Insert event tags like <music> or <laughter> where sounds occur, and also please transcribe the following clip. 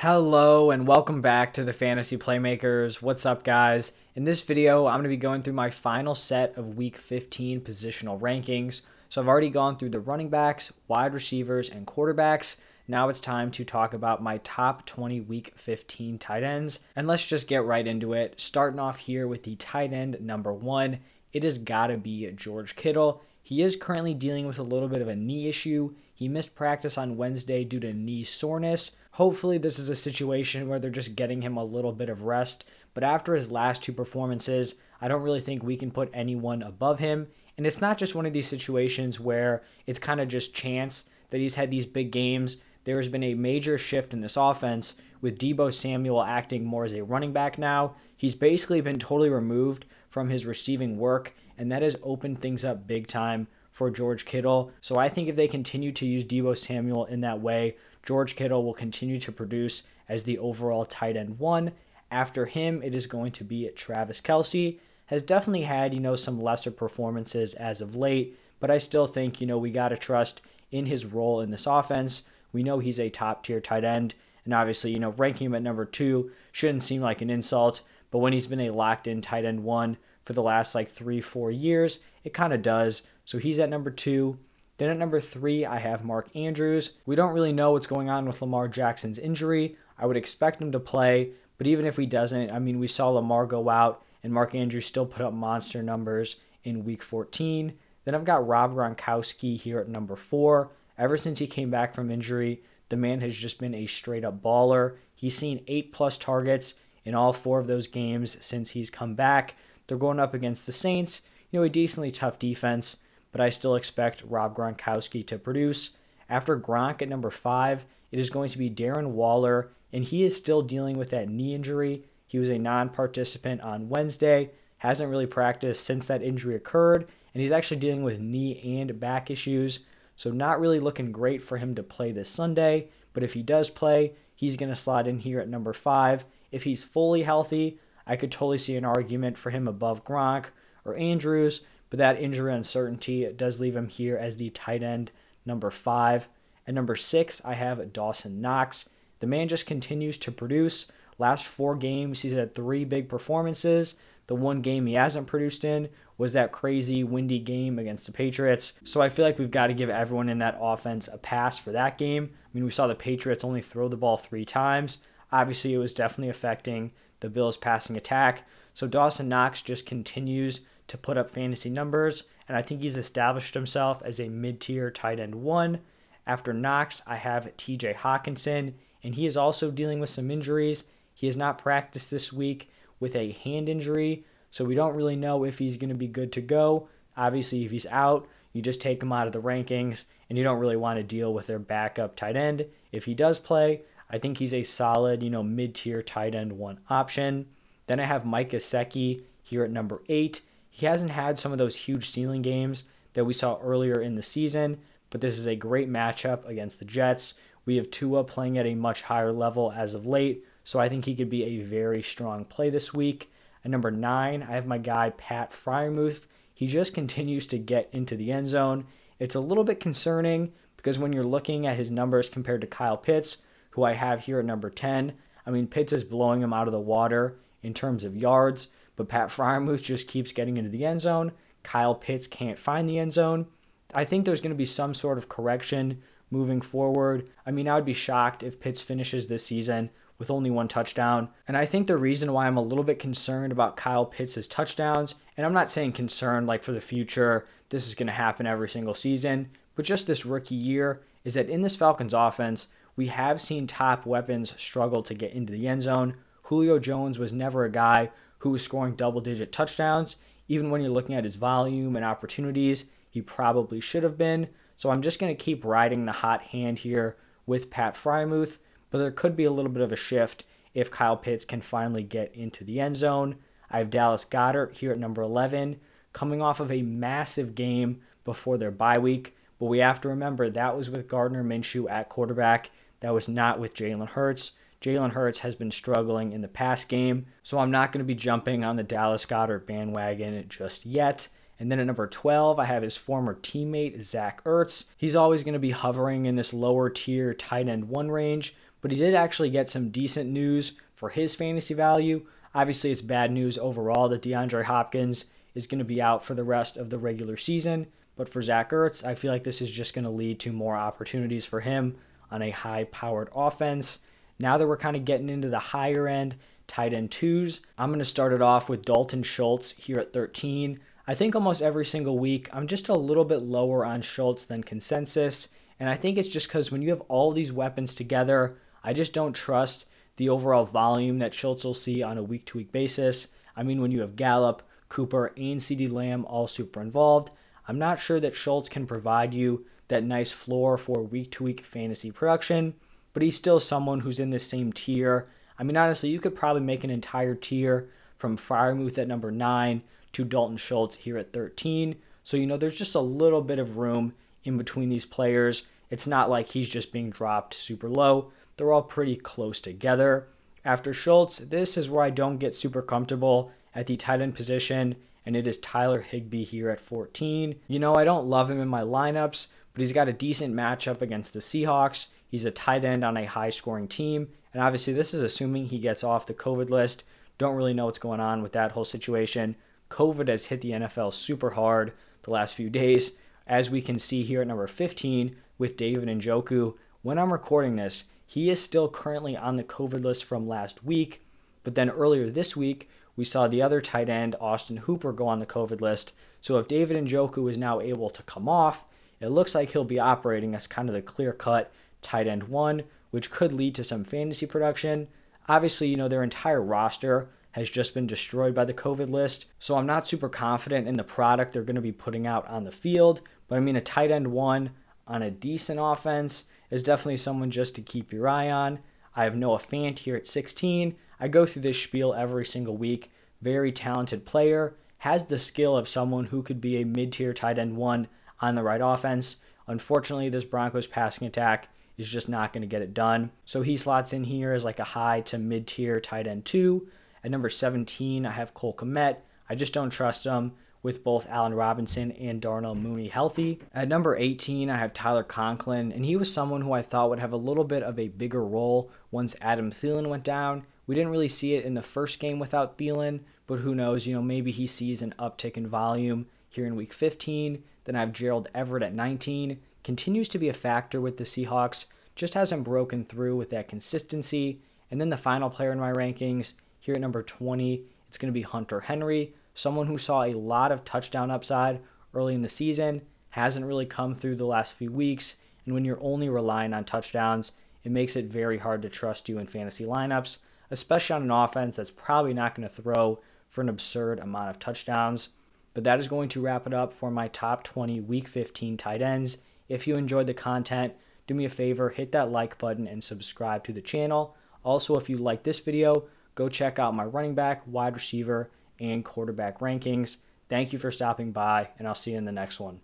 Hello and welcome back to the Fantasy Playmakers. What's up, guys? In this video, I'm going to be going through my final set of week 15 positional rankings. So I've already gone through the running backs, wide receivers, and quarterbacks. Now it's time to talk about my top 20 week 15 tight ends. And let's just get right into it. Starting off here with the tight end number one, it has got to be George Kittle. He is currently dealing with a little bit of a knee issue. He missed practice on Wednesday due to knee soreness. Hopefully, this is a situation where they're just getting him a little bit of rest. But after his last two performances, I don't really think we can put anyone above him. And it's not just one of these situations where it's kind of just chance that he's had these big games. There has been a major shift in this offense with Deebo Samuel acting more as a running back now. He's basically been totally removed from his receiving work, and that has opened things up big time for George Kittle. So I think if they continue to use Deebo Samuel in that way, George Kittle will continue to produce as the overall tight end one. After him, it is going to be Travis Kelce. Has definitely had, you know, some lesser performances as of late, but I still think, you know, we got to trust in his role in this offense. We know he's a top tier tight end, and obviously, you know, ranking him at number two shouldn't seem like an insult, but when he's been a locked in tight end one for the last like three, four years, it kind of does. So he's at number two. Then at number three, I have Mark Andrews. We don't really know what's going on with Lamar Jackson's injury. I would expect him to play, but even if he doesn't, I mean, we saw Lamar go out and Mark Andrews still put up monster numbers in week 14. Then I've got Rob Gronkowski here at number four. Ever since he came back from injury, the man has just been a straight up baller. He's seen eight plus targets in all four of those games since he's come back. They're going up against the Saints, you know, a decently tough defense but I still expect Rob Gronkowski to produce. After Gronk at number five, it is going to be Darren Waller, and he is still dealing with that knee injury. He was a non participant on Wednesday, hasn't really practiced since that injury occurred, and he's actually dealing with knee and back issues. So, not really looking great for him to play this Sunday, but if he does play, he's going to slide in here at number five. If he's fully healthy, I could totally see an argument for him above Gronk or Andrews, but that injury uncertainty does leave him here as the tight end number five. At number six, I have Dawson Knox. The man just continues to produce. Last four games, he's had three big performances. The one game he hasn't produced in was that crazy windy game against the Patriots. So I feel like we've got to give everyone in that offense a pass for that game. I mean, we saw the Patriots only throw the ball three times. Obviously, it was definitely affecting the Bills' passing attack. So Dawson Knox just continues to put up fantasy numbers, and I think he's established himself as a mid tier tight end one. After Knox, I have TJ Hockenson, and he is also dealing with some injuries. He has not practiced this week with a hand injury, so we don't really know if he's going to be good to go. Obviously, if he's out, you just take him out of the rankings, and you don't really want to deal with their backup tight end. If he does play, I think he's a solid, you know, mid tier tight end one option. Then I have Mike Gesicki here at number eight. He hasn't had some of those huge ceiling games that we saw earlier in the season, but this is a great matchup against the Jets. We have Tua playing at a much higher level as of late, so I think he could be a very strong play this week. At number nine, I have my guy Pat Freiermuth. He just <laughs> continues to get into the end zone. It's a little bit concerning because when you're looking at his numbers compared to Kyle Pitts, who I have here at number 10, I mean, Pitts is blowing him out of the water in terms of yards, but Pat Freiermuth just keeps getting into the end zone. Kyle Pitts can't find the end zone. I think there's going to be some sort of correction moving forward. I mean, I would be shocked if Pitts finishes this season with only one touchdown. And I think the reason why I'm a little bit concerned about Kyle Pitts' touchdowns, and I'm not saying concerned like for the future, this is going to happen every single season, but just this rookie year, is that in this Falcons offense, we have seen top weapons struggle to get into the end zone. Julio Jones was never a guy who was scoring double digit touchdowns. Even when you're looking at his volume and opportunities, he probably should have been. So I'm just going to keep riding the hot hand here with Pat Freiermuth, but there could be a little bit of a shift if Kyle Pitts can finally get into the end zone. I have Dallas Goedert here at number 11, coming off of a massive game before their bye week. But we have to remember that was with Gardner Minshew at quarterback. That was not with Jalen Hurts. Jalen Hurts has been struggling in the past game, so I'm not going to be jumping on the Dallas Goedert bandwagon just yet. And then at number 12, I have his former teammate, Zach Ertz. He's always going to be hovering in this lower tier tight end one range, but he did actually get some decent news for his fantasy value. Obviously, it's bad news overall that DeAndre Hopkins is going to be out for the rest of the regular season. But for Zach Ertz, I feel like this is just going to lead to more opportunities for him on a high powered offense. Now that we're kind of getting into the higher end tight end twos, I'm going to start it off with Dalton Schultz here at 13. I think almost every single week I'm just a little bit lower on Schultz than consensus. And I think it's just because when you have all these weapons together, I just don't trust the overall volume that Schultz will see on a week to week basis. I mean, when you have Gallup, Cooper, and CeeDee Lamb all super involved, I'm not sure that Schultz can provide you that nice floor for week to week fantasy production, but he's still someone who's in the same tier. I mean, honestly, you could probably make an entire tier from Freiermuth at number 9 to Dalton Schultz here at 13. So, you know, there's just a little bit of room in between these players. It's not like he's just being dropped super low. They're all pretty close together. After Schultz, this is where I don't get super comfortable at the tight end position, and it is Tyler Higbee here at 14. You know, I don't love him in my lineups, but he's got a decent matchup against the Seahawks. He's a tight end on a high scoring team. And obviously, this is assuming he gets off the COVID list. Don't really know what's going on with that whole situation. COVID has hit the NFL super hard the last few days, as we can see here at number 15 with David Njoku. When I'm recording this, he is still currently on the COVID list from last week. But then earlier this week, we saw the other tight end, Austin Hooper, go on the COVID list. So if David Njoku is now able to come off, it looks like he'll be operating as kind of the clear cut tight end one, which could lead to some fantasy production. Obviously, you know, their entire roster has just been destroyed by the COVID list, so I'm not super confident in the product they're going to be putting out on the field. But I mean, a tight end one on a decent offense is definitely someone just to keep your eye on. I have Noah Fant here at 16. I go through this spiel every single week. Very talented player, has the skill of someone who could be a mid tier tight end one on the right offense. Unfortunately, this Broncos passing attack is just not going to get it done. So he slots in here as like a high to mid tier tight end two. At number 17, I have Cole Kmet. I just don't trust him with both Allen Robinson and Darnell Mooney healthy. At number 18, I have Tyler Conklin, and he was someone who I thought would have a little bit of a bigger role once Adam Thielen went down. We didn't really see it in the first game without Thielen, but who knows? You know, maybe he sees an uptick in volume here in week 15. Then I have Gerald Everett at 19. Continues to be a factor with the Seahawks, just hasn't broken through with that consistency. And then the final player in my rankings, here at number 20, it's going to be Hunter Henry, someone who saw a lot of touchdown upside early in the season, hasn't really come through the last few weeks. And when you're only relying on touchdowns, it makes it very hard to trust you in fantasy lineups, especially on an offense that's probably not going to throw for an absurd amount of touchdowns. But that is going to wrap it up for my top 20 week 15 tight ends. If you enjoyed the content, do me a favor, hit that like button and subscribe to the channel. Also, if you like this video, go check out my running back, wide receiver, and quarterback rankings. Thank you for stopping by, and I'll see you in the next one.